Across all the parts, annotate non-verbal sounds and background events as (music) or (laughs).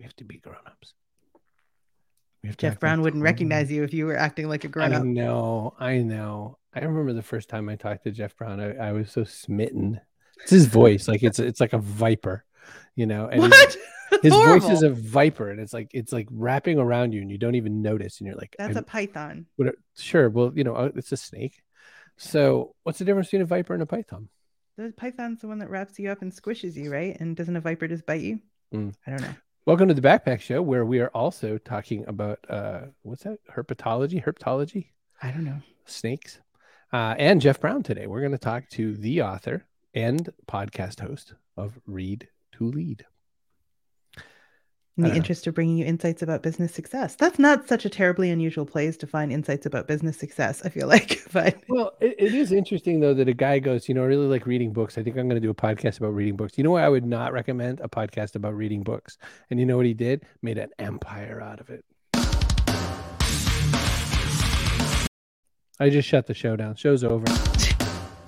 We have to be grown-ups. Jeff Brown wouldn't recognize you if you were acting like a grown up. I know, I know. I remember the first time I talked to Jeff Brown. I, I was so smitten. It's his voice, like it's it's like a viper, you know. And What? (laughs) his Horrible. voice is a viper, and it's like it's like wrapping around you, and you don't even notice, and you're like, That's a python. what- sure. Well, you know, uh, it's a snake. So, what's the difference between a viper and a python? The python's the one that wraps you up and squishes you, right? And doesn't a viper just bite you? Mm. I don't know. Welcome to the Backpack Show, where we are also talking about uh, what's that? Herpetology, herpetology, I don't know. snakes, uh, and Jeff Brown today. We're going to talk to the author and podcast host of Read to Lead. In the Uh, interest of bringing you insights about business success. That's not such a terribly unusual place to find insights about business success, I feel like. (laughs) But Well, it, it is interesting though that a guy goes, you know, I really like reading books. I think I'm going to do a podcast about reading books. You know what? I would not recommend a podcast about reading books. And you know what he did? Made an empire out of it. I just shut the show down. Show's over.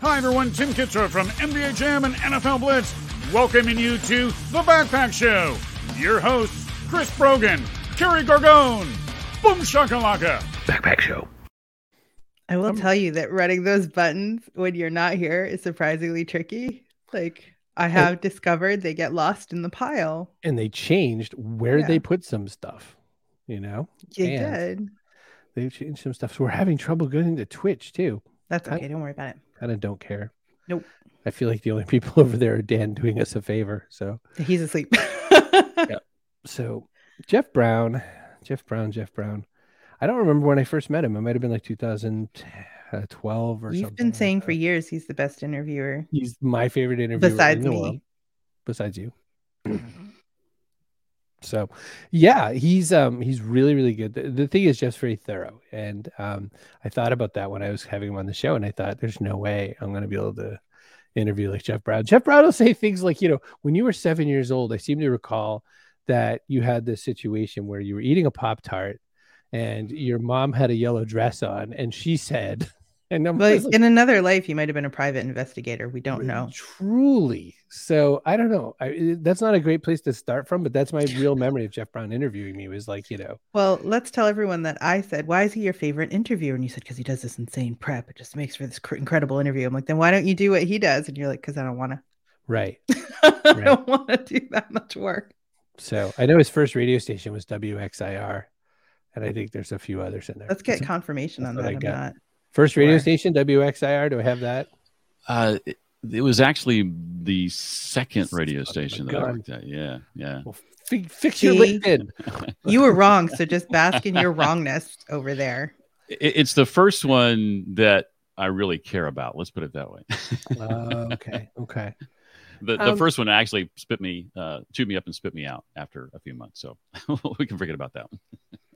Hi, everyone. Tim Kitzrow from NBA Jam and NFL Blitz, welcoming you to The Backpack Show. Your hosts, Chris Brogan, Kerry Gorgone, Boom Shakalaka. Backpack Show. I will Um, tell you that running those buttons when you're not here is surprisingly tricky. Like I have discovered they get lost in the pile. And they changed where Yeah. they put some stuff. You know, You And- did. they changed some stuff. So we're having trouble getting to Twitch too. That's I- okay. Don't worry about it. I Kind of don't care. Nope. I feel like the only (laughs) people over there are Dan doing us a favor. So He's asleep. (laughs) so Jeff Brown, Jeff Brown, Jeff Brown. I don't remember when I first met him. It might have been like 2012 or You've something. been saying that. for years he's the best interviewer. he's my favorite interviewer Besides in the me. world. Besides you. (clears throat) so yeah, he's um he's really, really good. The, the thing is just very thorough. And um I thought about that when I was having him on the show, and I thought there's no way I'm gonna be able to interview like Jeff Brown. Jeff Brown will say things like, you know, when you were seven years old, I seem to recall that you had this situation where you were eating a Pop Tart and your mom had a yellow dress on, and she said, and I'm But like, (laughs) in another life, he might have been a private investigator. We don't know. Truly. So I don't know. I, eh, that's not a great place to start from, but that's my (laughs) real memory of Jeff Brown interviewing me was like, you know, Well, let's tell everyone that I said, "Why is he your favorite interviewer?" And you said, "Because he does this insane prep. It just makes for this cr- incredible interview." I'm like, "Then why don't you do what he does?" And you're like, "Because I don't want to. right. (laughs) I don't want to do that much work." So I know his first radio station was WXIR, and I think there's a few others in there. Let's get So confirmation on that. I'm not. First radio sure. station WXIR. Do I have that? Uh, it, it was actually the second radio Son of station that I gun. worked at. Yeah, yeah. Well, fi- fix your See? LinkedIn. (laughs) You were wrong, so just bask in your wrongness over there. It, it's the first one that I really care about. Let's put it that way. Uh, okay. Okay. (laughs) the the Um, first one actually spit me, uh, chewed me up and spit me out after a few months. So (laughs) we can forget about that one.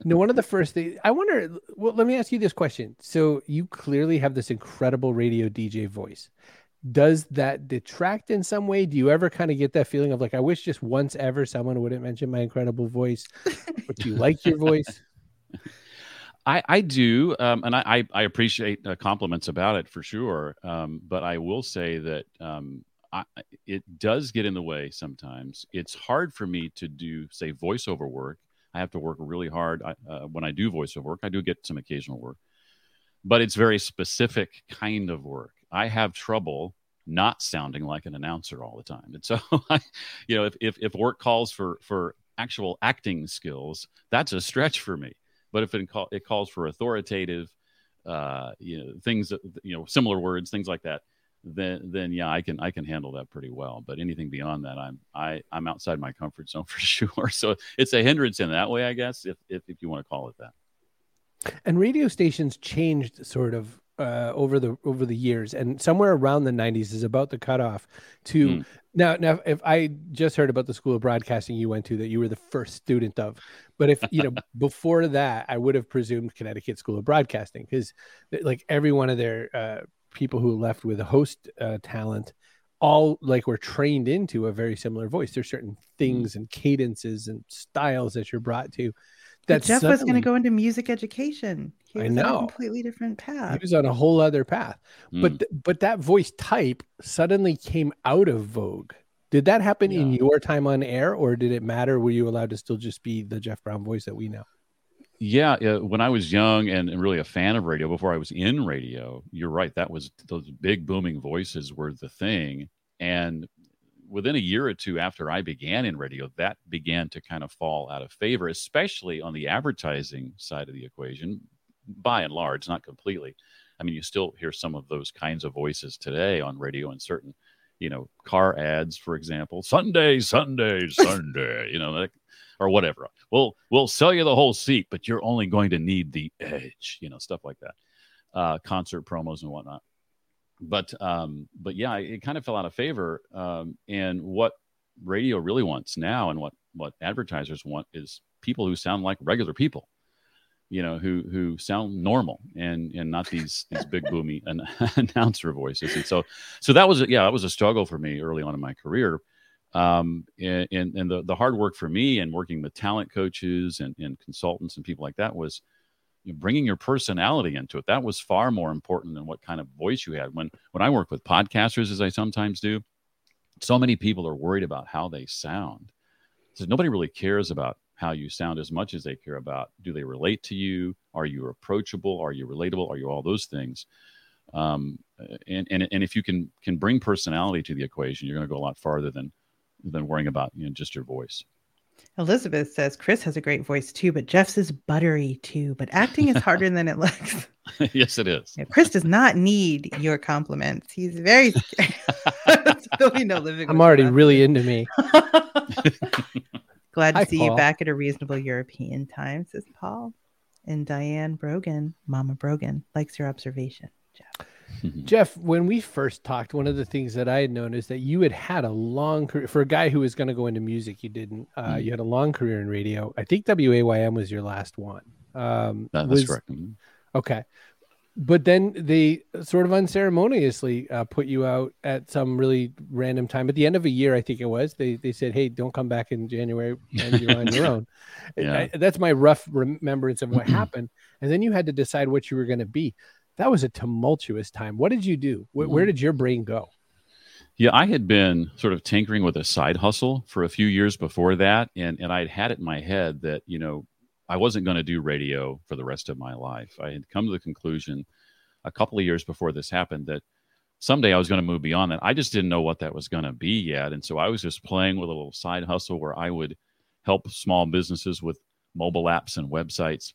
No, one of the first things I wonder. Well, let me ask you this question. So you clearly have this incredible radio DJ voice. Does that detract in some way? Do you ever kind of get that feeling of like, I wish just once ever someone wouldn't mention my incredible voice? But do you like your voice? (laughs) I, I do, um, and I, I, I appreciate uh, compliments about it for sure. Um, but I will say that um, I, it does get in the way sometimes. It's hard for me to do, say, voiceover work. I have to work really hard I, uh, when I do voiceover work. I do get some occasional work, but it's very specific kind of work. I have trouble not sounding like an announcer all the time, and so (laughs) I, you know, if, if if work calls for for actual acting skills, that's a stretch for me but if it, call, it calls for authoritative uh, you know things you know similar words things like that then then yeah i can i can handle that pretty well but anything beyond that i'm i i'm outside my comfort zone (laughs) for sure so it's a hindrance in that way i guess if if, if you want to call it that And radio stations changed sort of uh, over the over the years, and somewhere around the '90s is about the cutoff to Hmm. now. Now, if I just heard about the school of broadcasting you went to that you were the first student of, but if you know (laughs) before that, I would have presumed Connecticut School of Broadcasting because like every one of their uh, people who left with a host uh, talent all like were trained into a very similar voice. There's certain things and cadences and styles that you're brought to. But That Jeff was going to go into music education. He I was on know. a completely different path. he was on a whole other path Mm. but th- but that voice type suddenly came out of vogue Did that happen in your time on air, or did it matter? Were you allowed to still just be the Jeff Brown voice that we know? Yeah, uh, when I was young and, and really a fan of radio before I was in radio, you're right. That was those big booming voices were the thing. And within a year or two after I began in radio, that began to kind of fall out of favor, especially on the advertising side of the equation, by and large, not completely. I mean, you still hear some of those kinds of voices today on radio and certain, you know, car ads, for example, Sunday, Sunday, (laughs) Sunday, you know, like, or whatever. We'll we'll sell you the whole seat, but you're only going to need the edge, you know, stuff like that. Uh, concert promos and whatnot. But um, but yeah, it kind of fell out of favor. Um, and what radio really wants now, and what what advertisers want, is people who sound like regular people you know, who who sound normal and and not these these big (laughs) boomy an, (laughs) announcer voices. And so so that was yeah, that was a struggle for me early on in my career. Um, and and, the the hard work for me and working with talent coaches and, and consultants and people like that was you know, bringing your personality into it. That was far more important than what kind of voice you had. When when I work with podcasters, as I sometimes do, so many people are worried about how they sound. So nobody really cares about how you sound as much as they care about do they relate to you are you approachable are you relatable are you all those things um, and, and and if you can can bring personality to the equation you're going to go a lot farther than than worrying about you know just your voice Elizabeth says Chris has a great voice too, but Jeff's is buttery too. But acting is harder than it looks. (laughs) yes it is Yeah, Chris does not need your compliments. He's very scared. (laughs) There'll be no living. I'm with already him really into me. (laughs) Glad to Hi, see you back at a reasonable European time, says Paul. And Diane Brogan, Mama Brogan, likes your observation. Jeff. Jeff, when we first talked, one of the things that I had known is that you had had a long career for a guy who was going to go into music. You didn't. Uh, Mhm. You had a long career in radio. I think WAYM was your last one. Um, That- was- that's correct Mhm. Okay. But then they sort of unceremoniously uh, put you out at some really random time at the end of a year. I think it was. They they said, "Hey, don't come back in January, and you're on your (laughs) own." Yeah. I- that's my rough remembrance of what happened. And then you had to decide what you were going to be. That was a tumultuous time. What did you do? Where, where Mhm. did your brain go? Yeah, I had been sort of tinkering with a side hustle for a few years before that, and and I'd had it in my head that you know I wasn't going to do radio for the rest of my life. I had come to the conclusion a couple of years before this happened that someday I was going to move beyond that. I just didn't know what that was going to be yet, and so I was just playing with a little side hustle where I would help small businesses with mobile apps and websites.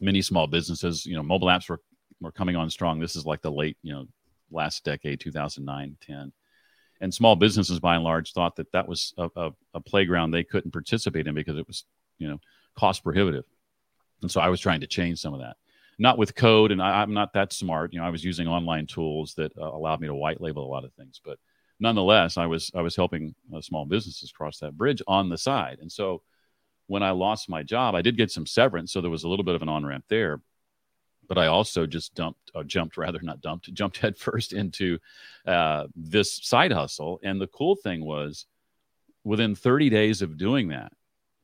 Many small businesses, you know, mobile apps were were coming on strong. This is like the late, you know, last decade, 2009, 10 and small businesses by and large thought that that was a, a, a playground they couldn't participate in because it was you know cost prohibitive. And so i was trying to change some of that. Not with code and I, i'm not that smart. You know i was using online tools that uh, allowed me to white label a lot of things. But nonetheless i was i was helping uh, small businesses cross that bridge on the side. And so when i lost my job i did get some severance so there was a little bit of an on-ramp there but I also just dumped, uh, jumped rather not dumped, (laughs) jumped headfirst into uh, this side hustle. And the cool thing was, within 30 days of doing that,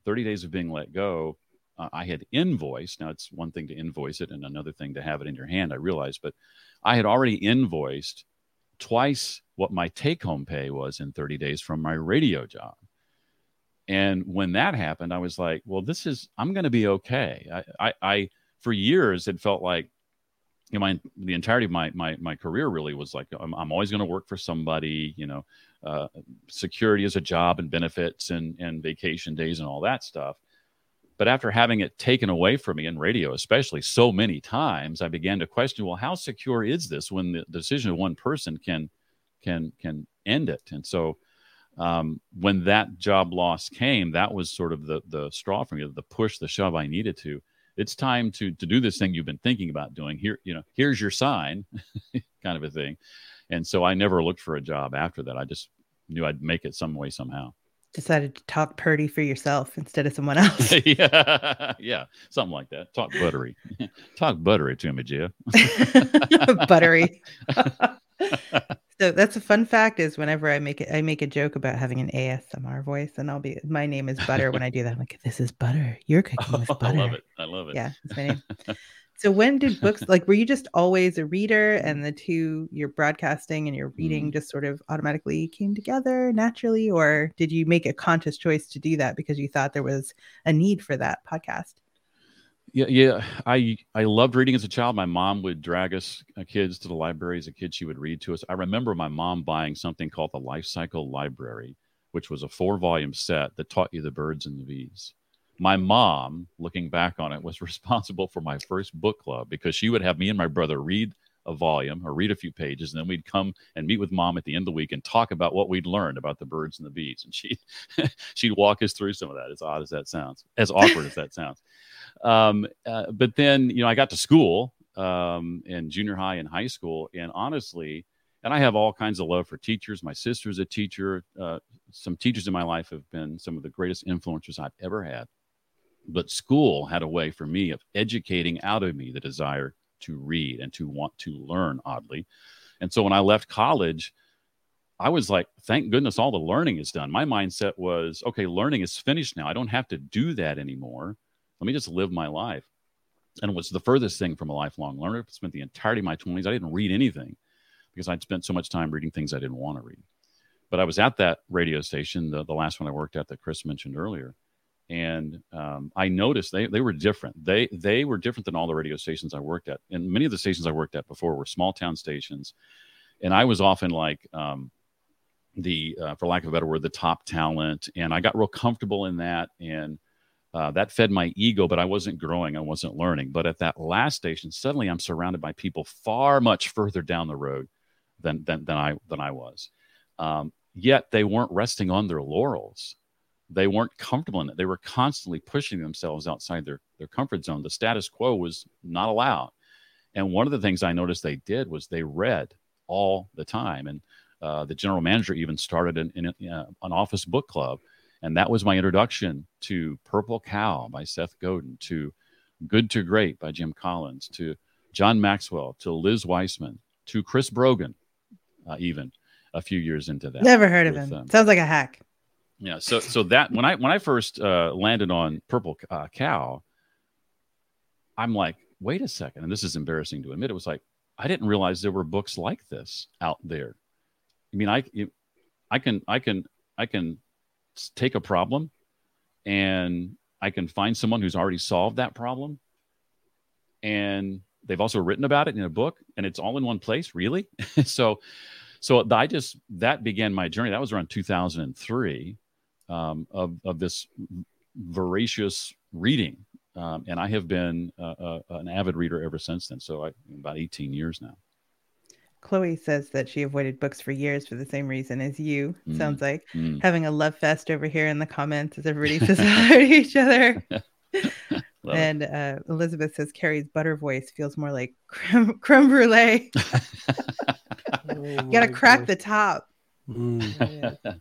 30 days of being let go, uh, I had invoiced. Now it's one thing to invoice it, and another thing to have it in your hand. I realized, but I had already invoiced twice what my take-home pay was in 30 days from my radio job. And when that happened, I was like, "Well, this is I'm going to be okay." I, I, I for years it felt like you know my the entirety of my my my career really was like i'm, I'm always going to work for somebody you know uh, security as a job and benefits and and vacation days and all that stuff. But after having it taken away from me in radio especially so many times i began to question well how secure is this when the decision of one person can can can end it? And so um, when that job loss came that was sort of the the straw for me the push the shove i needed to it's time to to do this thing you've been thinking about doing. Here you know here's your sign (laughs) kind of a thing. And so i never looked for a job after that. I just knew i'd make it some way somehow. Decided to talk purdy for yourself instead of someone else. (laughs) yeah yeah something like that. Talk buttery. (laughs) Talk buttery to me jeff Buttery. So that's a fun fact is whenever I make it, I make a joke about having an ASMR voice and I'll be, my name is Butter when I do that. I'm like, this is Butter. You're (laughs) cooking with butter. I love it i love it Yeah, that's my name. (laughs) So when did books like were you just always a reader and the two your broadcasting and your reading mm. just sort of automatically came together naturally or did you make a conscious choice to do that because you thought there was a need for that podcast? Yeah, yeah. I I loved reading as a child. My mom would drag us uh, kids to the library as a kid. She would read to us. I remember my mom buying something called the Life Cycle Library, which was a four volume set that taught you the birds and the bees my mom, looking back on it, was (laughs) responsible for my first book club because she would have me and my brother read a volume or read a few pages, and then we'd come and meet with mom at the end of the week and talk about what we'd learned about the birds and the bees. And she (laughs) she'd walk us through some of that. As odd as that sounds, as awkward as that sounds. Um, uh, but then you know I got to school um, in junior high and high school, and honestly, and I have all kinds of love for teachers. My sister's a teacher. Uh, some teachers in my life have been some of the greatest influencers I've ever had but school had a way for me of educating out of me the desire to read and to want to learn, oddly. And so when I left college, I was like, thank goodness all the learning is done. My mindset was, okay, learning is finished now. I don't have to do that anymore. Let me just live my life. And it was the furthest thing from a lifelong learner. I spent the entirety of my 20s. I didn't read anything because I'd spent so much time reading things I didn't want to read. But I was at that radio station, the, the last one I worked at that Chris mentioned earlier and um, I noticed they, they were different. They they were different than all the radio stations I worked at, and many of the stations I worked at before were small town stations, and I was often like um, the, uh, for lack of a better word, the top talent, and I got real comfortable in that, and uh, that fed my ego, but I wasn't growing, I wasn't learning. But at that last station, suddenly I'm surrounded by people far much further down the road than than, than I than I was. Um, yet they weren't resting on their laurels they weren't comfortable in it. They were constantly pushing themselves outside their, their comfort zone. The status quo was not allowed. And one of the things I noticed they did was they read all the time. And uh, the general manager even started an, an, uh, an office book club. And that was my introduction to Purple Cow by Seth Godin, to Good to Great by Jim Collins, to John Maxwell, to Liz Wiseman, to Chris Brogan, uh, even a few years into that. Never heard of him. Um, Sounds like a hack. Yeah. So so that when I when I first uh, landed on Purple uh, Cow, I'm like, wait a second, and this is embarrassing to admit. It was like I didn't realize there were books like this out there. I mean, I I can I can I can take a problem, and I can find someone who's already solved that problem, and they've also written about it in a book, and it's all in one place. Really, (laughs) so so I just that began my journey. That was around 2003 um, of, of this voracious reading. Um, and I have been uh, uh, an avid reader ever since then. So I, about 18 years now. Chloe says that she avoided books for years for the same reason as you. Mm. Sounds like mm. having a love fest over here in the comments as everybody says (laughs) hello (laughs) to each other. (laughs) and uh, Elizabeth says Kerry's butter voice feels more like creme, creme brulee. oh you gotta crack gosh. the top. Mm. Yeah.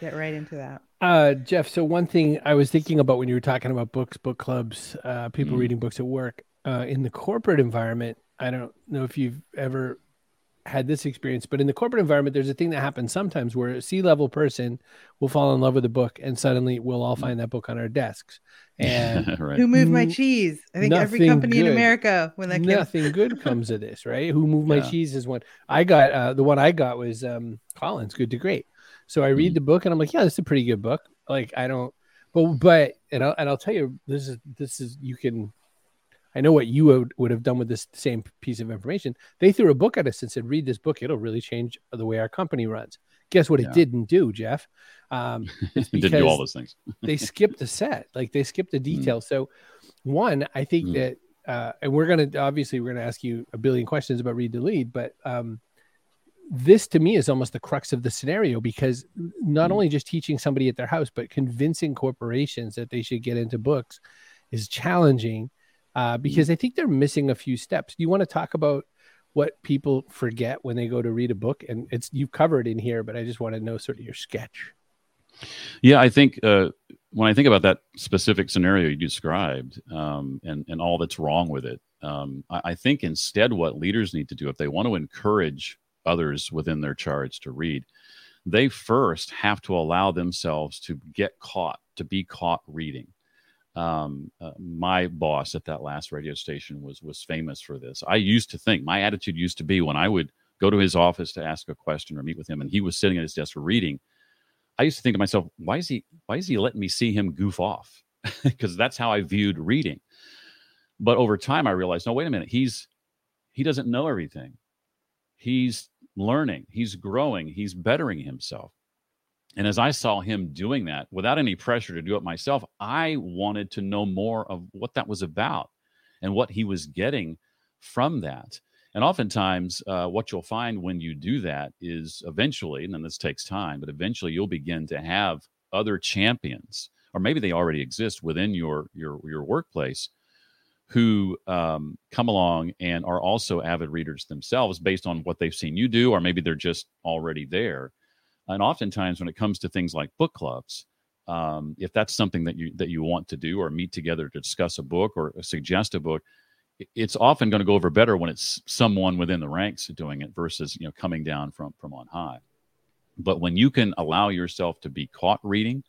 Get right into that. Uh, Jeff, so one thing I was thinking about when you were talking about books, book clubs, uh, people mm. reading books at work, uh, in the corporate environment, I don't know if you've ever had this experience, but in the corporate environment, there's a thing that happens sometimes where a C level person will fall in love with a book and suddenly we'll all mm. find that book on our desks. (laughs) And right. (laughs) who moved my cheese? I think every company good, in America when that nothing came... good comes of this, right? Who moved my yeah. cheese is one I got. Uh, the one I got was um, Collins, Good to Great. So I read mm. the book and I'm like, yeah, this is a pretty good book. Like I don't, but but and I'll and I'll tell you, this is this is you can. I know what you would, would have done with this same piece of information. They threw a book at us and said, "Read this book; it'll really change the way our company runs." Guess what yeah. it didn't do, Jeff? Um, (laughs) it's didn't do all those things. (laughs) they skipped a set, like they skipped the mm. detail. Mm. So, one, I think mm. that, uh, and we're gonna obviously we're gonna ask you a billion questions about read to lead, but um, this to me is almost the crux of the scenario because not mm. only just teaching somebody at their house, but convincing corporations that they should get into books is challenging uh, mm. because I think they're missing a few steps. Do you want to talk about what people forget when they go to read a book? And it's you've covered in here, but I just want to know sort of your sketch. Yeah, I think uh, when I think about that specific scenario you described um, and and all that's wrong with it, um, I, I think instead what leaders need to do if they want to encourage others within their charge to read, they first have to allow themselves to get caught, to be caught reading. Um, uh, my boss at that last radio station was was famous for this. I used to think my attitude used to be when I would go to his office to ask a question or meet with him, and he was sitting at his desk reading. I used to think to myself, why is he why is he letting me see him goof off? (laughs) Because that's how I viewed reading. But over time, I realized, no, wait a minute, he's he doesn't know everything. He's learning, he's growing, he's bettering himself. And as I saw him doing that without any pressure to do it myself, I wanted to know more of what that was about and what he was getting from that. And oftentimes, uh, what you'll find when you do that is eventually, and then this takes time, but eventually you'll begin to have other champions, or maybe they already exist within your your your workplace, who um, come along and are also avid readers themselves based on what they've seen you do, or maybe they're just already there and oftentimes when it comes to things like book clubs um, if that's something that you that you want to do or meet together to discuss a book or suggest a book it's often going to go over better when it's someone within the ranks doing it versus you know coming down from from on high. But when you can allow yourself to be caught reading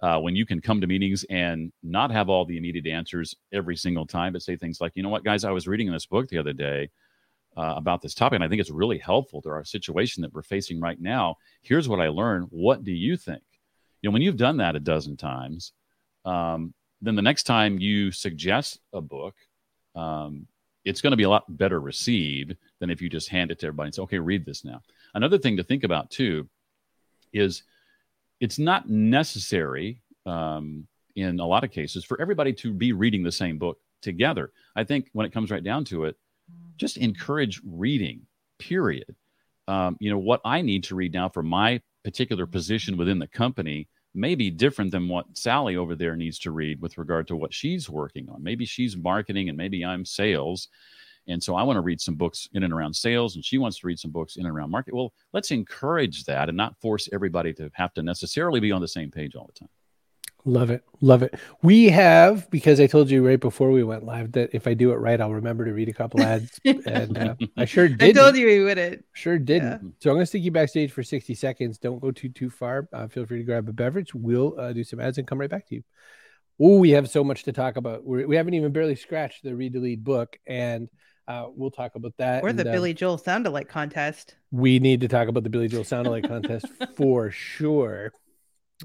uh, when you can come to meetings and not have all the immediate answers every single time but say things like you know what guys i was reading this book the other day uh, about this topic. And I think it's really helpful to our situation that we're facing right now. Here's what I learned. What do you think? You know, when you've done that a dozen times, um, then the next time you suggest a book, um, it's going to be a lot better received than if you just hand it to everybody and say, okay, read this now. Another thing to think about too is it's not necessary um, in a lot of cases for everybody to be reading the same book together. I think when it comes right down to it, just encourage reading, period. Um, you know, what I need to read now for my particular position within the company may be different than what Sally over there needs to read with regard to what she's working on. Maybe she's marketing and maybe I'm sales. And so I want to read some books in and around sales, and she wants to read some books in and around market. Well, let's encourage that and not force everybody to have to necessarily be on the same page all the time. Love it. Love it. We have, because I told you right before we went live that if I do it right, I'll remember to read a couple ads. (laughs) and uh, I sure did. I told you we wouldn't. Sure didn't. Yeah. So I'm going to stick you backstage for 60 seconds. Don't go too, too far. Uh, feel free to grab a beverage. We'll uh, do some ads and come right back to you. Oh, we have so much to talk about. We're, we have not even barely scratched the read to lead book. And uh, we'll talk about that. Or and, the uh, Billy Joel sound alike contest. We need to talk about the Billy Joel sound alike contest (laughs) for sure.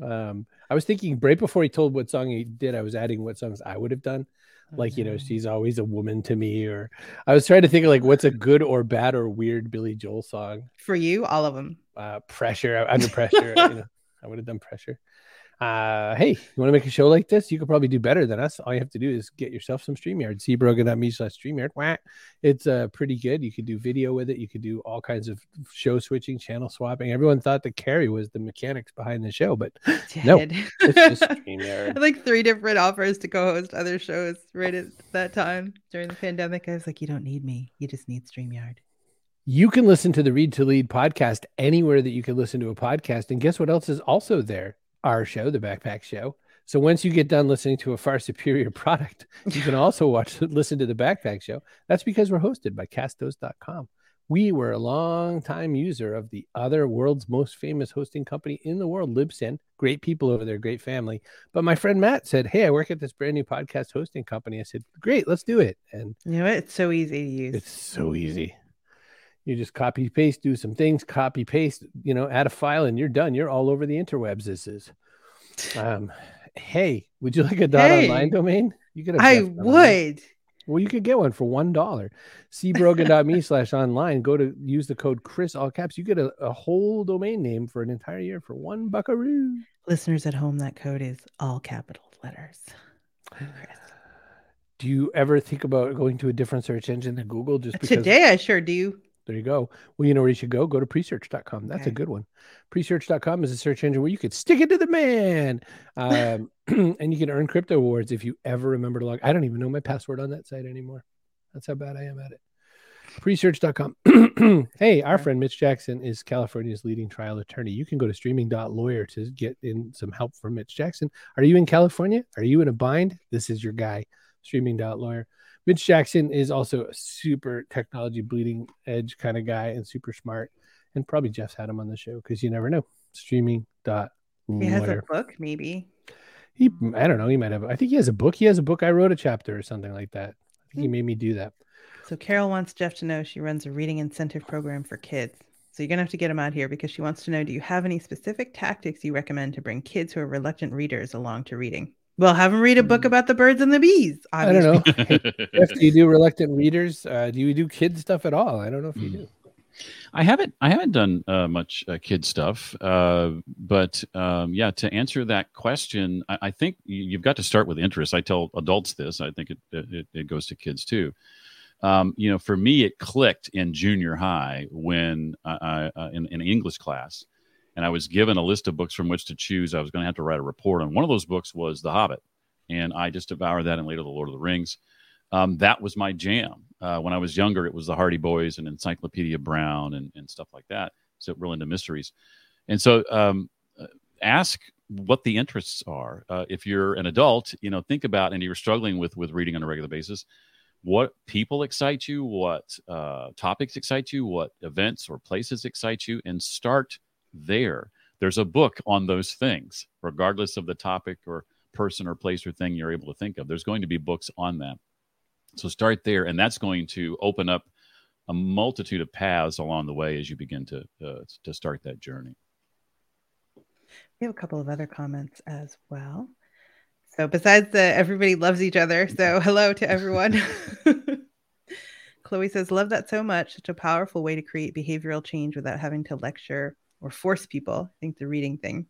Um, I was thinking right before he told what song he did, I was adding what songs I would have done. Like, you know, she's always a woman to me, or I was trying to think of like what's a good or bad or weird Billy Joel song. For you, all of them. Uh, pressure, under pressure. you know, I would have done pressure uh, hey, you want to make a show like this? You could probably do better than us. All you have to do is get yourself some StreamYard. Cbrogan.me slash StreamYard. Wah. It's uh, pretty good. You could do video with it. You could do all kinds of show switching, channel swapping. Everyone thought that Kerry was the mechanics behind the show, but (gasps) no, it's just (laughs) StreamYard. like three different offers to co-host other shows right at that time during the pandemic. I was like, you don't need me. You just need StreamYard. You can listen to the Read to Lead podcast anywhere that you can listen to a podcast. And guess what else is also there? Our show, the Backpack Show. So once you get done listening to a far (laughs) superior product, you can also watch (laughs) listen to the Backpack Show. That's because we're hosted by castos.com. We were a long time user of the other world's most famous hosting company in the world, Libsyn. Great people over there, great family. But my friend Matt said, Hey, I work at this brand new podcast hosting company. I said, Great, let's do it. And you know? It's so easy to use. It's so easy. You just copy paste, do some things, copy paste, you know, add a file, and you're done. You're all over the interwebs. This is. Um, hey, would you like a dot hey, online domain? You could. I would. Well, you could get one for one dollar. cbrogan.me (laughs) slash online. Go to use the code Chris all caps. You get a, a whole domain name for an entire year for one buckaroo. Listeners at home, that code is all capital letters. Do you ever think about going to a different search engine than Google just because? Today, I sure do. There you go. Well, you know where you should go? Go to presearch.com. That's okay. a good one. Presearch.com is a search engine where you could stick it to the man. Um, (laughs) (clears throat) and you can earn crypto awards if you ever remember to log. I don't even know my password on that site anymore. That's how bad I am at it. Presearch.com. (clears throat) hey, our friend Mitch Jackson is California's leading trial attorney. You can go to streaming.lawyer to get in some help from Mitch Jackson. Are you in California? Are you in a bind? This is your guy. Streaming.lawyer. Mitch Jackson is also a super technology bleeding edge kind of guy and super smart. And probably Jeff's had him on the show because you never know. Streaming dot he has a book, maybe. He, I don't know. He might have. I think he has a book. He has a book. I wrote a chapter or something like that. I think he hmm. made me do that. So Carol wants Jeff to know she runs a reading incentive program for kids. So you're gonna have to get him out here because she wants to know: Do you have any specific tactics you recommend to bring kids who are reluctant readers along to reading? Well, have them read a book hmm. about the birds and the bees. Obviously. I don't know. if (laughs) you do reluctant readers, uh, do you do kid stuff at all? I don't know if you hmm. do. I haven't I haven't done uh, much uh, kid stuff, uh, but um, yeah, to answer that question, I, I, think you've got to start with interest. I tell adults this. I think it it, it goes to kids too. Um, you know, for me, it clicked in junior high when I, I in, in English class, and I was given a list of books from which to choose. I was going to have to write a report on. One of those books was The Hobbit, and I just devoured that, and later The Lord of the Rings. Um, that was my jam. Uh, when I was younger, it was the Hardy Boys and Encyclopedia Brown and, and stuff like that. So real into mysteries. And so um, uh, ask what the interests are. Uh, if you're an adult, you know, think about and you're struggling with with reading on a regular basis. What people excite you? What uh, topics excite you? What events or places excite you? And start there. There's a book on those things, regardless of the topic or person or place or thing you're able to think of. There's going to be books on that. So start there, and that's going to open up a multitude of paths along the way as you begin to uh, to start that journey. We have a couple of other comments as well. So besides the everybody loves each other, so hello to (laughs) everyone. (laughs) Chloe says, "Love that so much. Such a powerful way to create behavioral change without having to lecture or force people." I think the reading thing.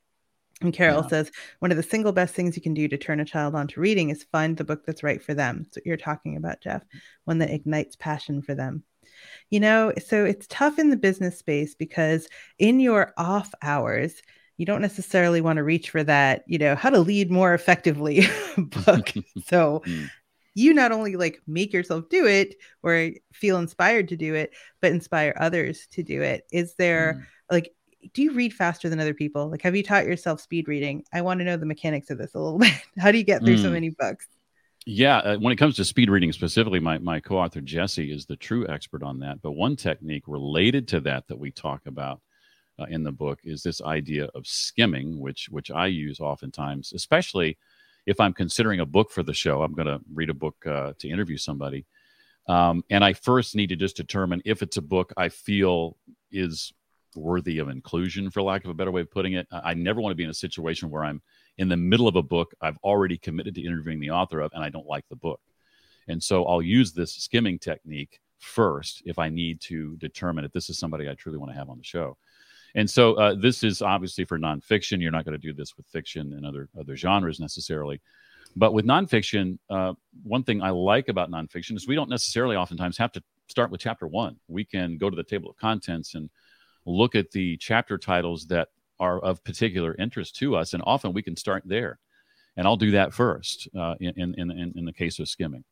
And Carol yeah. says, one of the single best things you can do to turn a child on to reading is find the book that's right for them. So you're talking about, Jeff, one that ignites passion for them. You know, so it's tough in the business space because in your off hours, you don't necessarily want to reach for that, you know, how to lead more effectively (laughs) book. (laughs) so hmm. you not only like make yourself do it or feel inspired to do it, but inspire others to do it. Is there mm. like do you read faster than other people? Like, have you taught yourself speed reading? I want to know the mechanics of this a little (laughs) bit. How do you get through mm. so many books? Yeah, uh, when it comes to speed reading specifically, my, my co author Jesse is the true expert on that. But one technique related to that that we talk about uh, in the book is this idea of skimming, which which I use oftentimes, especially if I'm considering a book for the show. I'm going to read a book uh, to interview somebody. Um, and I first need to just determine if it's a book I feel is worthy of inclusion, for lack of a better way of putting it. I never want to be in a situation where I'm in the middle of a book I've already committed to interviewing the author of and I don't like the book. And so I'll use this skimming technique first if I need to determine if this is somebody I truly want to have on the show. And so uh, this is obviously for nonfiction. You're not going to do this with fiction and other other genres necessarily. But with nonfiction, uh, one thing I like about nonfiction is we don't necessarily oftentimes have to start with chapter one. We can go to the table of contents and look at the chapter titles that are of particular interest to us, and often we can start there. And I'll do that first uh, in, in, in, in the case of skimming.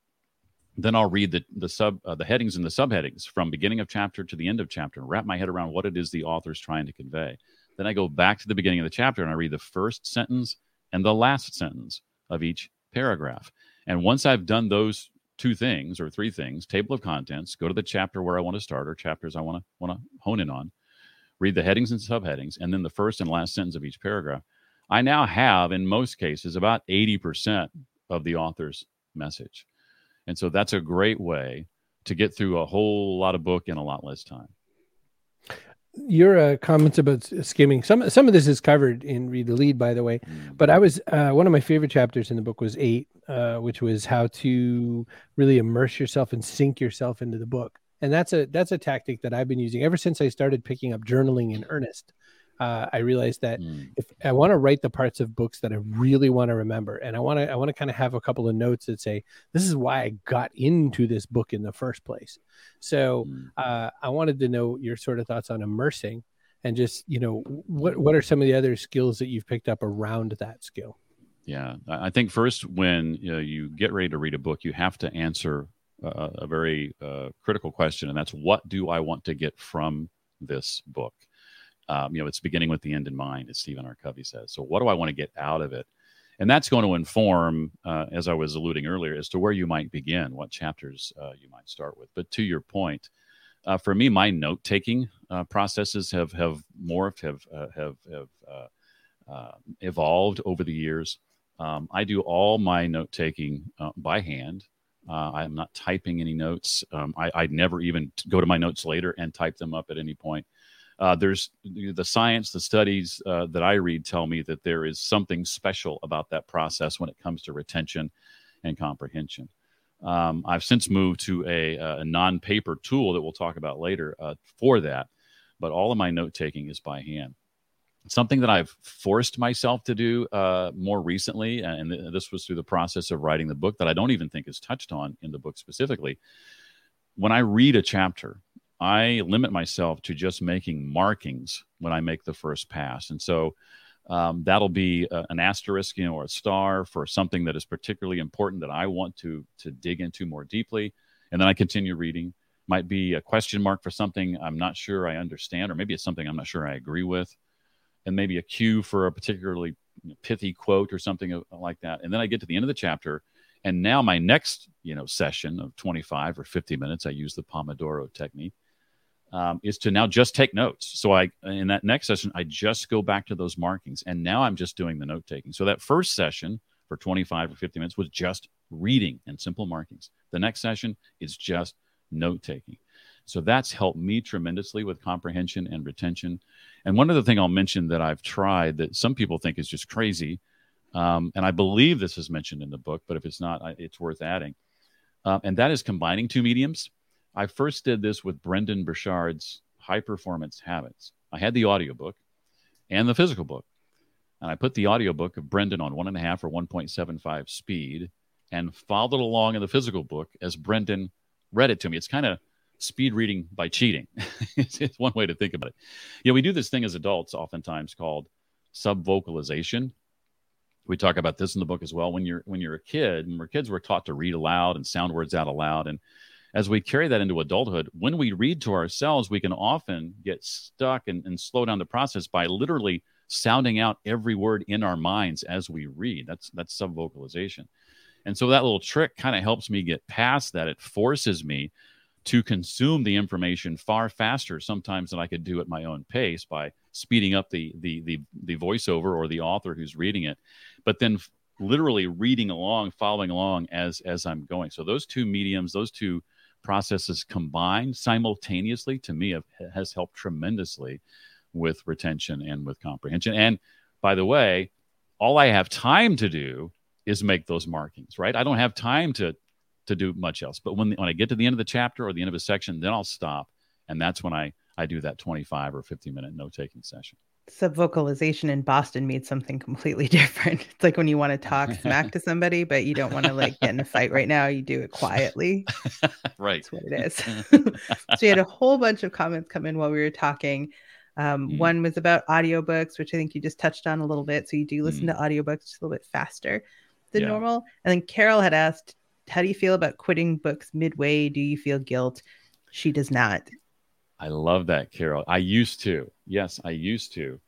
Then I'll read the, the sub uh, the headings and the subheadings from beginning of chapter to the end of chapter, wrap my head around what it is the author's trying to convey. Then I go back to the beginning of the chapter and I read the first sentence and the last sentence of each paragraph. And once I've done those two things or three things, table of contents, go to the chapter where I want to start or chapters I want to want to hone in on, read the headings and subheadings, and then the first and last sentence of each paragraph, I now have, in most cases, about 80% of the author's message. And so that's a great way to get through a whole lot of book in a lot less time. Your uh, comments about skimming some some of this is covered in read to lead by the way mm. but i was uh, one of my favorite chapters in the book was eight uh, which was how to really immerse yourself and sink yourself into the book and that's a that's a tactic that I've been using ever since I started picking up journaling in earnest. Uh, I realized that mm. if I want to write the parts of books that I really want to remember, and I want to, I want to kind of have a couple of notes that say, "This is why I got into this book in the first place." So mm. uh, I wanted to know your sort of thoughts on immersing, and just you know, what what are some of the other skills that you've picked up around that skill? Yeah, I think first when you, know, you get ready to read a book, you have to answer a, a very uh, critical question, and that's what do I want to get from this book? Um, you know, it's beginning with the end in mind, as Stephen R. Covey says. So, what do I want to get out of it? And that's going to inform, uh, as I was alluding earlier, as to where you might begin, what chapters uh, you might start with. But to your point, uh, for me, my note taking uh, processes have have morphed, have uh, have have uh, evolved over the years. Um, I do all my note taking uh, by hand. Uh, I'm not typing any notes. Um, I, I never even go to my notes later and type them up at any point. Uh, there's the science, the studies uh, that I read tell me that there is something special about that process when it comes to retention and comprehension. Um, I've since moved to a, a non paper tool that we'll talk about later uh, for that, but all of my note taking is by hand. Something that I've forced myself to do uh, more recently, and this was through the process of writing the book that I don't even think is touched on in the book specifically. When I read a chapter, I limit myself to just making markings when I make the first pass. And so um, that'll be a, an asterisk, you know, or a star for something that is particularly important that I want to to dig into more deeply. And then I continue reading. Might be a question mark for something I'm not sure I understand, or maybe it's something I'm not sure I agree with, and maybe a cue for a particularly pithy quote or something like that. And then I get to the end of the chapter, and now my next, you know, session of 25 or 50 minutes, I use the Pomodoro technique um, is to now just take notes. So I in that next session, I just go back to those markings, and now I'm just doing the note taking. So that first session for 25 or 50 minutes was just reading and simple markings. The next session is just note taking. So that's helped me tremendously with comprehension and retention. And one other thing I'll mention that I've tried that some people think is just crazy, um, and I believe this is mentioned in the book, but if it's not, it's worth adding. Uh, and that is combining two mediums. I first did this with Brendon Burchard's High Performance Habits. I had the audiobook and the physical book. And I put the audiobook of Brendon on one and a half or 1.75 speed and followed along in the physical book as Brendon read it to me. It's kind of speed reading by cheating. (laughs) it's, one way to think about it. Know, we do this thing as adults oftentimes called subvocalization. We talk about this in the book as well. When you're when you're a kid, when we're kids, we're taught to read aloud and sound words out aloud. And as we carry that into adulthood, when we read to ourselves, we can often get stuck and, and slow down the process by literally sounding out every word in our minds as we read. That's that's subvocalization. And so that little trick kind of helps me get past that. It forces me to consume the information far faster sometimes than I could do at my own pace by speeding up the the the, the voiceover or the author who's reading it, but then literally reading along, following along as as I'm going. So those two mediums, those two processes combined simultaneously to me have, has helped tremendously with retention and with comprehension. And by the way, all I have time to do is make those markings, right? I don't have time to to do much else. But when when I get to the end of the chapter or the end of a section, then I'll stop, and that's when I I do that 25 or 50 minute note taking session subvocalization in Boston means something completely (laughs) different. It's like when you want to talk (laughs) smack to somebody, but you don't want to like get in a fight right now, you do it quietly. (laughs) right. That's what it is. so you had a whole bunch of comments come in while we were talking. Um, mm. One was about audiobooks, which I think you just touched on a little bit. So you do listen mm. to audiobooks just a little bit faster than yeah. normal. And then Carol had asked, How do you feel about quitting books midway? Do you feel guilt? She does not. I love that, Carol. I used to. Yes, I used to.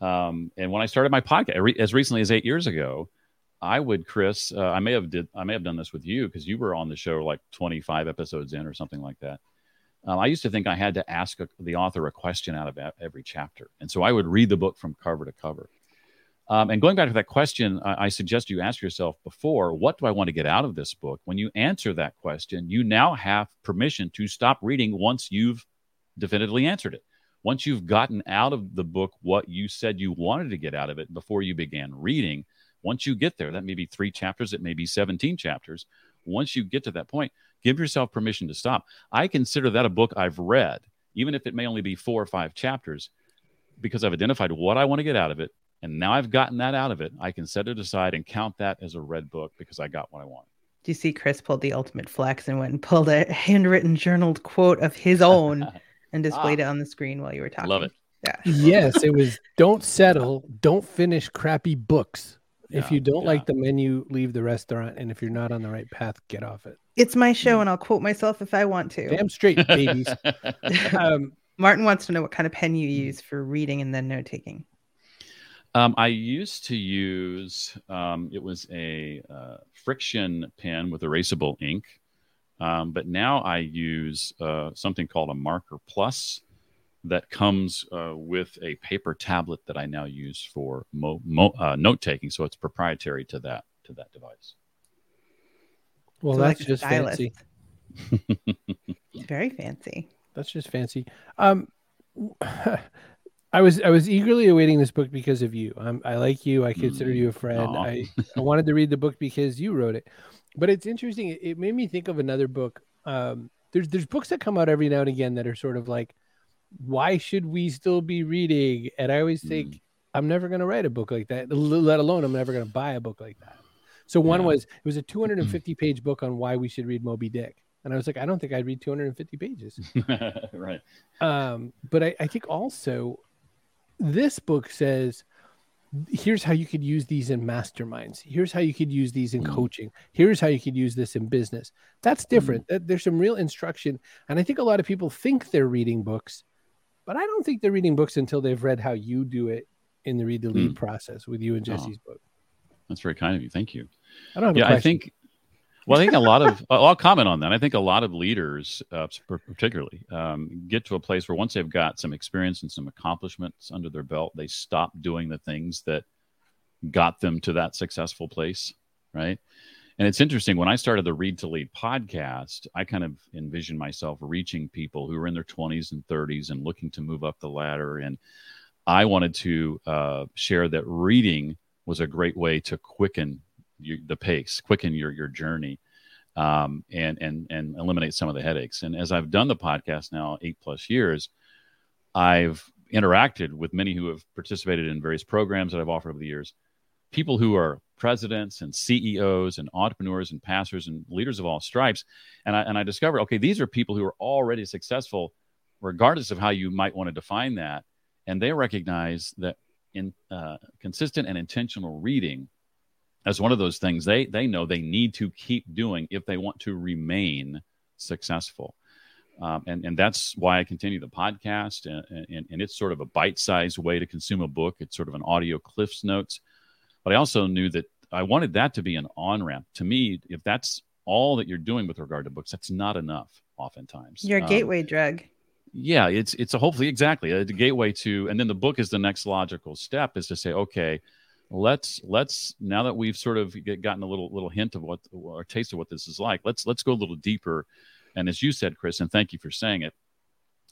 Um, and when I started my podcast, as recently as eight years ago, I would, Chris. Uh, I may have did. I may have done this with you because you were on the show like 25 episodes in or something like that. Um, I used to think I had to ask a, the author a question out of every chapter, and so I would read the book from cover to cover. Um, and going back to that question, I, I suggest you ask yourself before, what do I want to get out of this book? When you answer that question, you now have permission to stop reading once you've definitively answered it. Once you've gotten out of the book what you said you wanted to get out of it before you began reading, once you get there, that may be three chapters, it may be 17 chapters. Once you get to that point, give yourself permission to stop. I consider that a book I've read, even if it may only be four or five chapters, because I've identified what I want to get out of it. And now I've gotten that out of it. I can set it aside and count that as a red book because I got what I want. Do you see Chris pulled the ultimate flex and went and pulled a handwritten journaled quote of his own (laughs) and displayed ah, it on the screen while you were talking. Love it. Yeah. yes, it was don't settle, don't finish crappy books. Yeah, if you don't yeah. like the menu, leave the restaurant. And if you're not on the right path, get off it. It's my show, and I'll quote myself if I want to. Damn straight, babies. (laughs) um, (laughs) Martin wants to know what kind of pen you use for reading and then note taking. Um, I used to use um, it was a uh, friction pen with erasable ink. Um, but now I use uh, something called a Marker Plus that comes uh, with a paper tablet that I now use for mo- mo- uh, note taking. So it's proprietary to that to that device. Well, so that's like just fancy. (laughs) Very fancy. That's just fancy. Um, (laughs) I was I was eagerly awaiting this book because of you. I'm, I like you. I consider you a friend. I, (laughs) I wanted to read the book because you wrote it. But it's interesting. It, it made me think of another book. Um, there's there's books that come out every now and again that are sort of like, why should we still be reading? And I always think mm. I'm never going to write a book like that. Let alone I'm never going to buy a book like that. So one yeah. was it was a 250 page book on why we should read Moby Dick. And I was like, I don't think I'd read 250 pages. (laughs) right. Um, but I, I think also this book says here's how you could use these in masterminds. Here's how you could use these in mm. coaching. Here's how you could use this in business. That's different. Mm. there's some real instruction and i think a lot of people think they're reading books but i don't think they're reading books until they've read how you do it in the read to lead mm. process with you and jesse's oh, book. That's very kind of you. Thank you. I don't yeah i think well, I think a lot of (laughs) I'll comment on that. I think a lot of leaders, uh, particularly, um, get to a place where once they've got some experience and some accomplishments under their belt, they stop doing the things that got them to that successful place, right? And it's interesting when I started the Read to Lead podcast, I kind of envisioned myself reaching people who were in their 20s and 30s and looking to move up the ladder. And I wanted to uh, share that reading was a great way to quicken you, the pace, quicken your your journey, um, and and and eliminate some of the headaches. And as I've done the podcast now eight plus years, I've interacted with many who have participated in various programs that I've offered over the years. People who are presidents and CEOs and entrepreneurs and pastors and leaders of all stripes, and I and I discovered okay, these are people who are already successful, regardless of how you might want to define that, and they recognize that in uh, consistent and intentional reading as one of those things they they know they need to keep doing if they want to remain successful. Um, and and that's why I continue the podcast, and, and, and it's sort of a bite-sized way to consume a book. It's sort of an audio Cliff's Notes, but I also knew that I wanted that to be an on-ramp. To me, if that's all that you're doing with regard to books, that's not enough. Oftentimes, your um, gateway drug. Yeah, it's it's a hopefully exactly a gateway to, and then the book is the next logical step is to say, okay, let's let's now that we've sort of get, gotten a little little hint of what or taste of what this is like let's let's go a little deeper. And as you said chris and thank you for saying it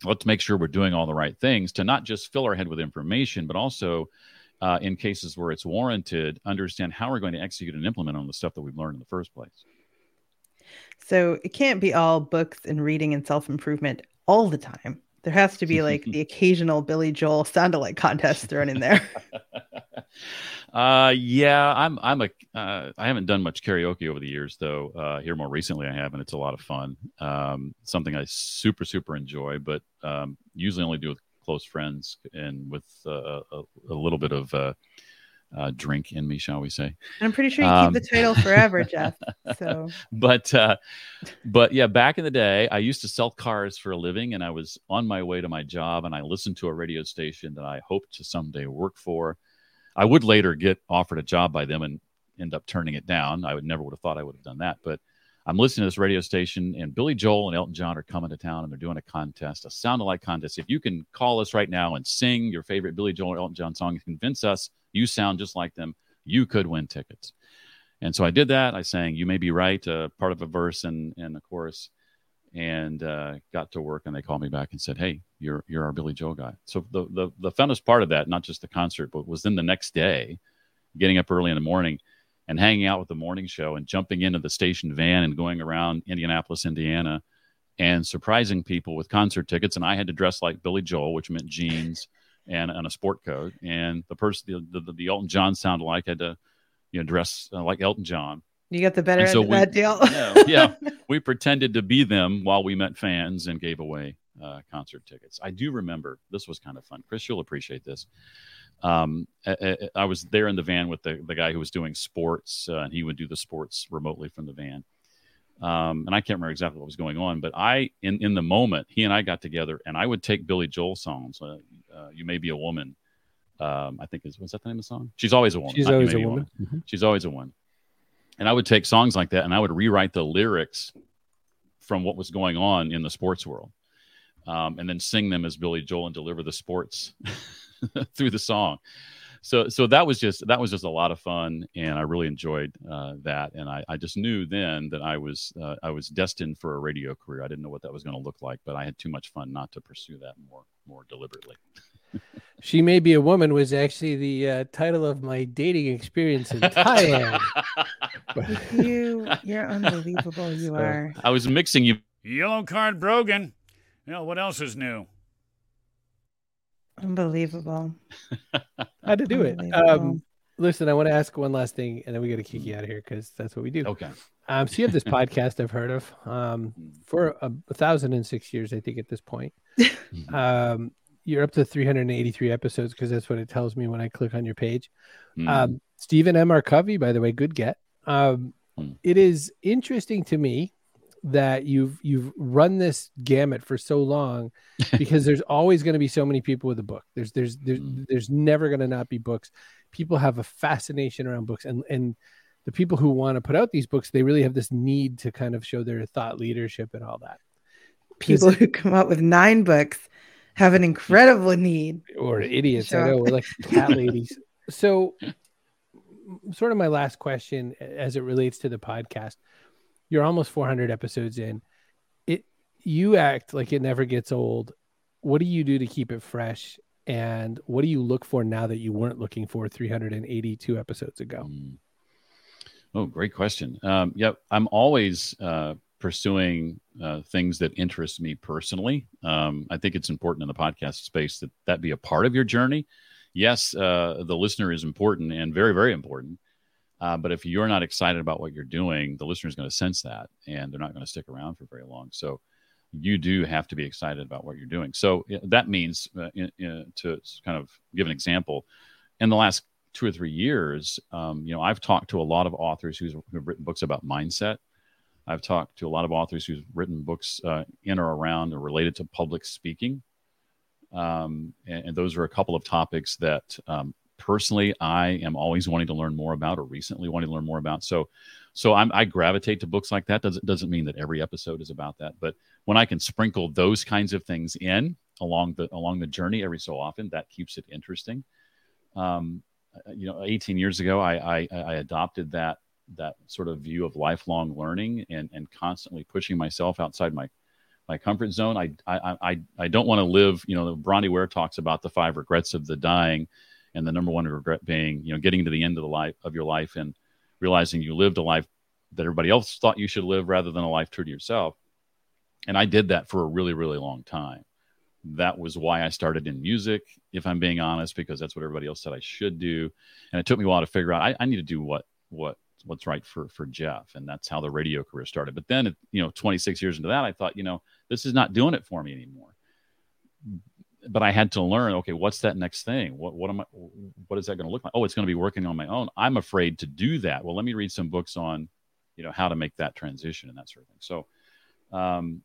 let's make sure we're doing all the right things to not just fill our head with information but also uh, in cases where it's warranted understand how we're going to execute and implement on the stuff that we've learned in the first place. So it can't be all books and reading and self-improvement all the time. There has to be like (laughs) the occasional billy joel sound alike contest thrown in there (laughs) Uh, yeah, I'm I'm a uh, I haven't done much karaoke over the years though. Uh, here more recently I have, and it's a lot of fun. Um, something I super super enjoy, but um, usually only do with close friends and with uh, a, a, little bit of uh, uh, drink in me, shall we say? I'm pretty sure you um, keep the title forever, (laughs) Jeff. So, (laughs) but uh, but yeah, back in the day, I used to sell cars for a living, and I was on my way to my job, and I listened to a radio station that I hoped to someday work for I would later get offered a job by them and end up turning it down. I would never would have thought I would have done that, but I'm listening to this radio station, and Billy Joel and Elton John are coming to town, and they're doing a contest, a sound alike contest. If you can call us right now and sing your favorite Billy Joel or Elton John song and convince us you sound just like them, you could win tickets. And so I did that. I sang "You May Be Right," uh, part of a verse and and a chorus, and uh, got to work. And they called me back and said, "Hey, you're you're our Billy Joel guy." So the the the funnest part of that, not just the concert, but was then the next day, getting up early in the morning and hanging out with the morning show and jumping into the station van and going around Indianapolis, Indiana, and surprising people with concert tickets. And I had to dress like Billy Joel, which meant jeans and, and a sport coat. And the person, the, the, the Elton John sound alike had to, you know, dress uh, like Elton John you got the better end so of we, that deal. (laughs) yeah, we pretended to be them while we met fans and gave away uh, concert tickets. I do remember this was kind of fun. Chris, you'll appreciate this. Um, I, I, was there in the van with the, the guy who was doing sports, uh, and he would do the sports remotely from the van. Um, and I can't remember exactly what was going on, but I, in, in the moment, he and I got together, and I would take Billy Joel songs. Uh, uh, you may be a woman. Um, I think is was that the name of the song? She's always a woman. She's always a woman. woman. Mm-hmm. She's always a one and I would take songs like that and I would rewrite the lyrics from what was going on in the sports world. um, and then sing them as Billy Joel and deliver the sports (laughs) through the song. So, so that was just that was just a lot of fun, and I really enjoyed uh, that. And I, I just knew then that I was uh, I was destined for a radio career. I didn't know what that was going to look like, but I had too much fun not to pursue that more more deliberately. (laughs) she may be a woman was actually the uh, title of my dating experience in (laughs) Thailand. You, you're unbelievable. You (laughs) so, are. I was mixing you. Yellow card, Brogan. You know what else is new? Unbelievable. How to do it. Um, listen, I want to ask one last thing, and then we got to kick you out of here because that's what we do. Okay. Um, so you have this (laughs) podcast I've heard of um, for a, a, thousand and six years, I think, at this point. (laughs) um, you're up to 383 episodes because that's what it tells me when I click on your page. Mm. Um, Stephen M. R. Covey, by the way, good get. Um, mm. It is interesting to me that you've you've run this gamut for so long (laughs) because there's always going to be so many people with a book. There's there's there's, mm. there's never going to not be books. People have a fascination around books and and the people who want to put out these books, they really have this need to kind of show their thought leadership and all that. People who come out with nine books have an (laughs) incredible need. Or idiots. I know we're like cat ladies. (laughs) So, sort of my last question as it relates to the podcast. You're almost 400 episodes in. It you act like it never gets old. What do you do to keep it fresh? And what do you look for now that you weren't looking for 382 episodes ago? Mm. Oh, great question. Um, yep, I'm always uh, pursuing uh, things that interest me personally. Um, I think it's important in the podcast space that that be a part of your journey. Yes, uh, the listener is important and very, very important. Uh, but if you're not excited about what you're doing, the listener is going to sense that and they're not going to stick around for very long. So you do have to be excited about what you're doing. So that means, uh, in, in, to kind of give an example, in the last two or three years, um, you know, I've talked to a lot of authors who've written books about mindset I've talked to a lot of authors who've written books uh, in or around or related to public speaking. Um, and, and, those are a couple of topics that um, personally I am always wanting to learn more about or recently wanting to learn more about. So, so I'm, i gravitate to books like that. Doesn't doesn't mean that every episode is about that, but when I can sprinkle those kinds of things in along the along the journey every so often, that keeps it interesting. Um, you know, 18 years ago, I, I, I adopted that that sort of view of lifelong learning and and constantly pushing myself outside my my comfort zone. I I I, I don't want to live. You know, Bronnie Ware talks about the five regrets of the dying, and the number one regret being you know getting to the end of the life of your life and realizing you lived a life that everybody else thought you should live rather than a life true to yourself. And I did that for a really really long time. That was why I started in music, if I'm being honest, because that's what everybody else said I should do. And it took me a while to figure out I, I need to do what what what's right for for Jeff, and that's how the radio career started. But then, you know, 26 years into that, I thought, you know, this is not doing it for me anymore. But I had to learn. Okay, what's that next thing? What what am I? What is that going to look like? Oh, it's going to be working on my own. I'm afraid to do that. Well, let me read some books on, you know, how to make that transition and that sort of thing. So, um,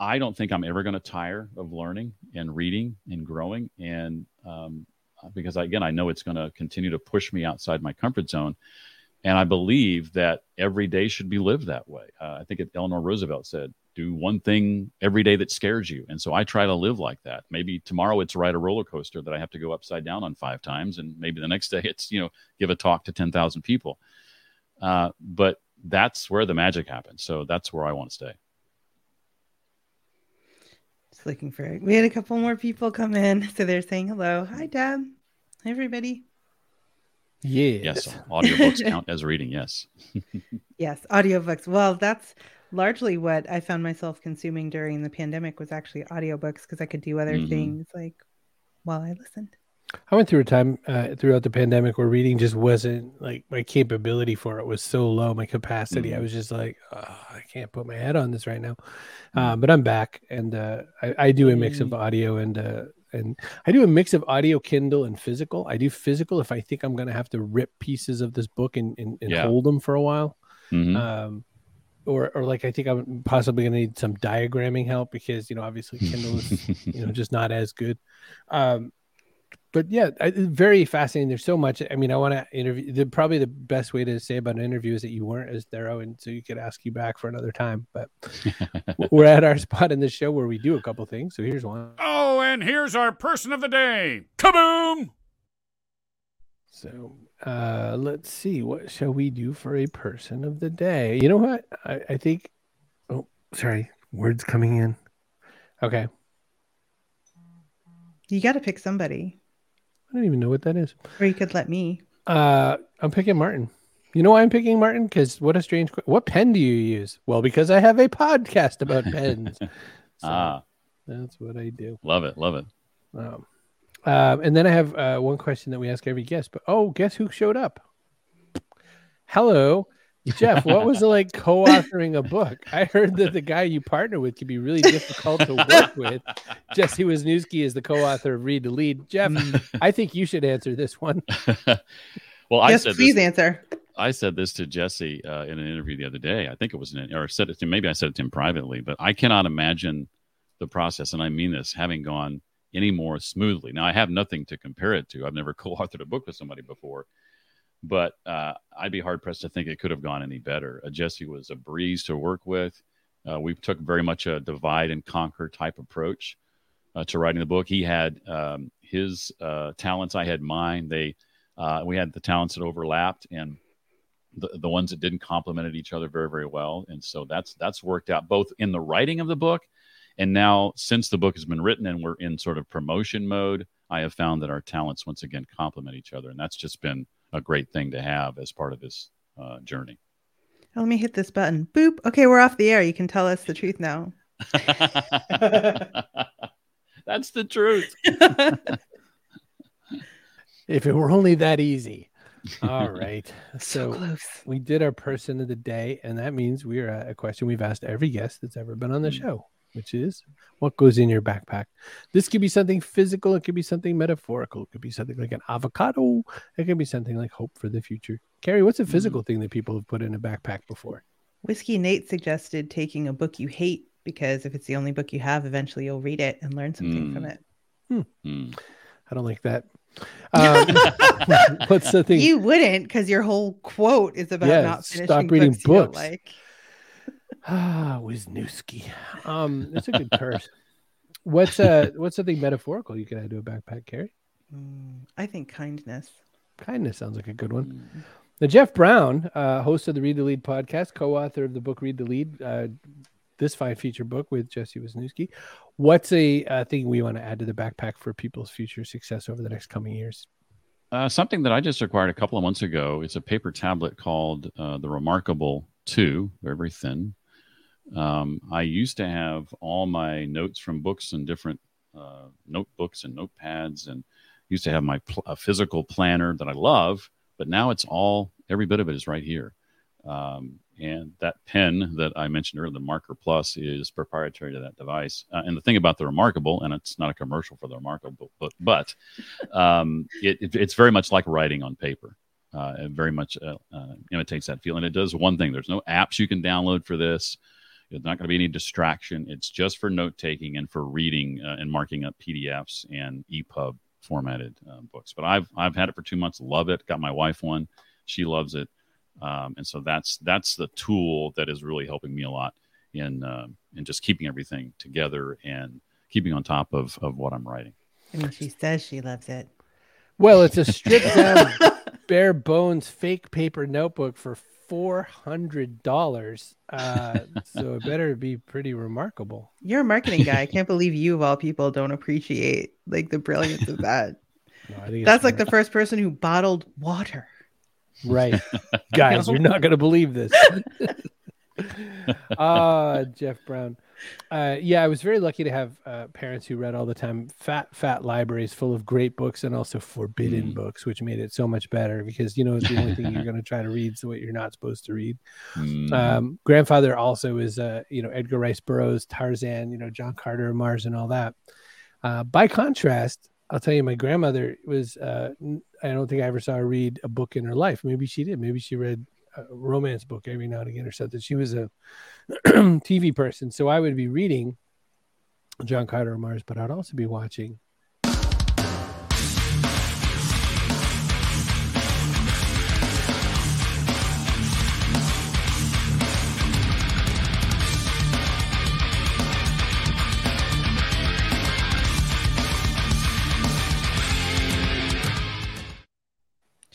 I don't think I'm ever going to tire of learning and reading and growing. And um, because again, I know it's going to continue to push me outside my comfort zone. And I believe that every day should be lived that way. Uh, I think it, Eleanor Roosevelt said, do one thing every day that scares you. And so I try to live like that. Maybe tomorrow it's ride a roller coaster that I have to go upside down on five times. And maybe the next (laughs) day it's, you know, give a talk to 10,000 people. Uh, but that's where the magic happens. So that's where I want to stay. Just looking for it. We had a couple more people come in. So they're saying hello. Hi, Dad. Hi, everybody. Yes. Yes. Audiobooks count as reading. Yes. (laughs) yes. Audiobooks. Well, that's largely what I found myself consuming during the pandemic was actually audiobooks because I could do other mm-hmm. things like while I listened. I went through a time uh, throughout the pandemic where reading just wasn't like my capability for it was so low, my capacity. Mm-hmm. I was just like, oh, I can't put my head on this right now. Mm-hmm. Uh, but I'm back, and uh, I, I, do a mix of audio and uh, and I do a mix of audio, Kindle, and physical. I do physical if I think I'm going to have to rip pieces of this book and, and, and yeah. hold them for a while. Mm-hmm. Um, or, or like I think I'm possibly going to need some diagramming help because you know obviously Kindle is you know (laughs) just not as good. Um, but yeah, I, very fascinating. There's so much. I mean, I want to interview. The, probably the best way to say about an interview is that you weren't as thorough, and so you could ask you back for another time. But we're at our (laughs) spot in the show where we do a couple things. So here's one. Oh, and here's our person of the day. Kaboom! So uh, let's see. What shall we do for a person of the day? You know what? I, I think. Oh, sorry. Words coming in. Okay. You got to pick somebody. I don't even know what that is. Or you could let me. Uh, I'm picking Martin. You know why I'm picking Martin? Because what a strange. What pen do you use? Well, because I have a podcast about pens. (laughs) So ah, that's what I do. Love it. Love it. Um, um, and then I have uh, one question that we ask every guest. But oh, guess who showed up? Hello, Jeff, what was it like co-authoring a book? I heard that the guy you partner with can be really difficult to work with. Jesse Wisniewski is the co-author of Read to Lead. Jeff, hmm. I think you should answer this one. (laughs) well, I yes, said please this, answer. I said this to Jesse uh, in an interview the other day. I think it was in, or said it to maybe I said it to him privately, but I cannot imagine the process, and I mean this, having gone any more smoothly. Now, I have nothing to compare it to. I've never (laughs) co-authored a book with somebody before but uh, I'd be hard pressed to think it could have gone any better. Uh, Jesse was a breeze to work with. Uh, we took very much a divide and conquer type approach uh, to writing the book. He had um, his uh, talents, I had mine. They uh, we had the talents that overlapped and the, the ones that didn't complemented each other very very well. And so that's that's worked out both in the writing of the book and now since the book has been written and we're in sort of promotion mode. I have found that our talents once again complement each other, and that's just been a great thing to have as part of this uh, journey. Let me hit this button. Boop. Okay, we're off the air. You can tell us the truth now. (laughs) That's the truth. (laughs) if it were only that easy. (laughs) All right. so, so we did our person of the day, and that means we are at a question we've asked every guest that's ever been on the hmm. show which is what goes in your backpack. This could be something physical, it could be something metaphorical, it could be something like an avocado, it could be something like hope for the future. Kerry, what's a physical mm. thing that people have put in a backpack before? Whiskey Nate suggested taking a book you hate because if it's the only book you have, eventually you'll read it and learn something mm. from it. Hmm. Mm. I don't like that. (laughs) Um, (laughs) what's the thing? You wouldn't because your whole quote is about yeah, not finishing stop reading books. books. like. Ah, (sighs) Wisniewski. Um, it's a good curse. What's uh (laughs) what's something metaphorical you can add to a backpack, Kerry? Mm, I think kindness. Kindness sounds like a good one. Mm. Now, Jeff Brown, uh, host of the Read to Lead podcast, co-author of the book Read to Lead, uh, this fine feature book with Jesse Wisniewski. What's a uh, thing we want to add to the backpack for people's future success over the next coming years? Uh, something that I just acquired a couple of months ago. It's a paper tablet called uh, the Remarkable Two, very, very thin. Um, I used to have all my notes from books and different uh, notebooks and notepads, and used to have my pl- physical planner that I love. But now it's all every bit of it is right here. Um, and that pen that I mentioned earlier, the Marker Plus, is proprietary to that device. Uh, and the thing about the Remarkable, and it's not a commercial for the Remarkable, but, but um, it, it, it's very much like writing on paper. Uh, it very much uh, uh imitates that feeling. It does one thing there's no apps you can download for this. There's not going to be any distraction. It's just for note taking and for reading uh, and marking up PDFs and EPUB formatted uh, books. But I've I've had it for two months. Love it. Got my wife one. She loves it. Um, and so that's that's the tool that is really helping me a lot in uh, in just keeping everything together and keeping on top of of what I'm writing. I mean, she says she loves it. Well, it's a stripped down, (laughs) bare bones, fake paper notebook for four hundred dollars. Uh, so it better be pretty remarkable. You're a marketing guy. I can't believe you of all people don't appreciate like the brilliance of that. (laughs) No, That's like the first person who bottled water. Right, (laughs) guys, you're not gonna believe this. (laughs) (laughs) Ah, uh, Jeff Brown. Uh, yeah, I was very lucky to have uh, parents who read all the time. Fat, fat libraries full of great books and also forbidden mm. books, which made it so much better because you know it's the only thing you're going to try to read is what you're not supposed to read. Mm. Um, grandfather also is, uh, you know, Edgar Rice Burroughs, Tarzan, you know, John Carter, Mars, and all that. Uh, by contrast, I'll tell you, my grandmother was. Uh, I don't think I ever saw her read a book in her life. Maybe she did. Maybe she read a romance book every now and again or something. She was a (clears throat) TV person, so I would be reading John Carter of Mars, but I'd also be watching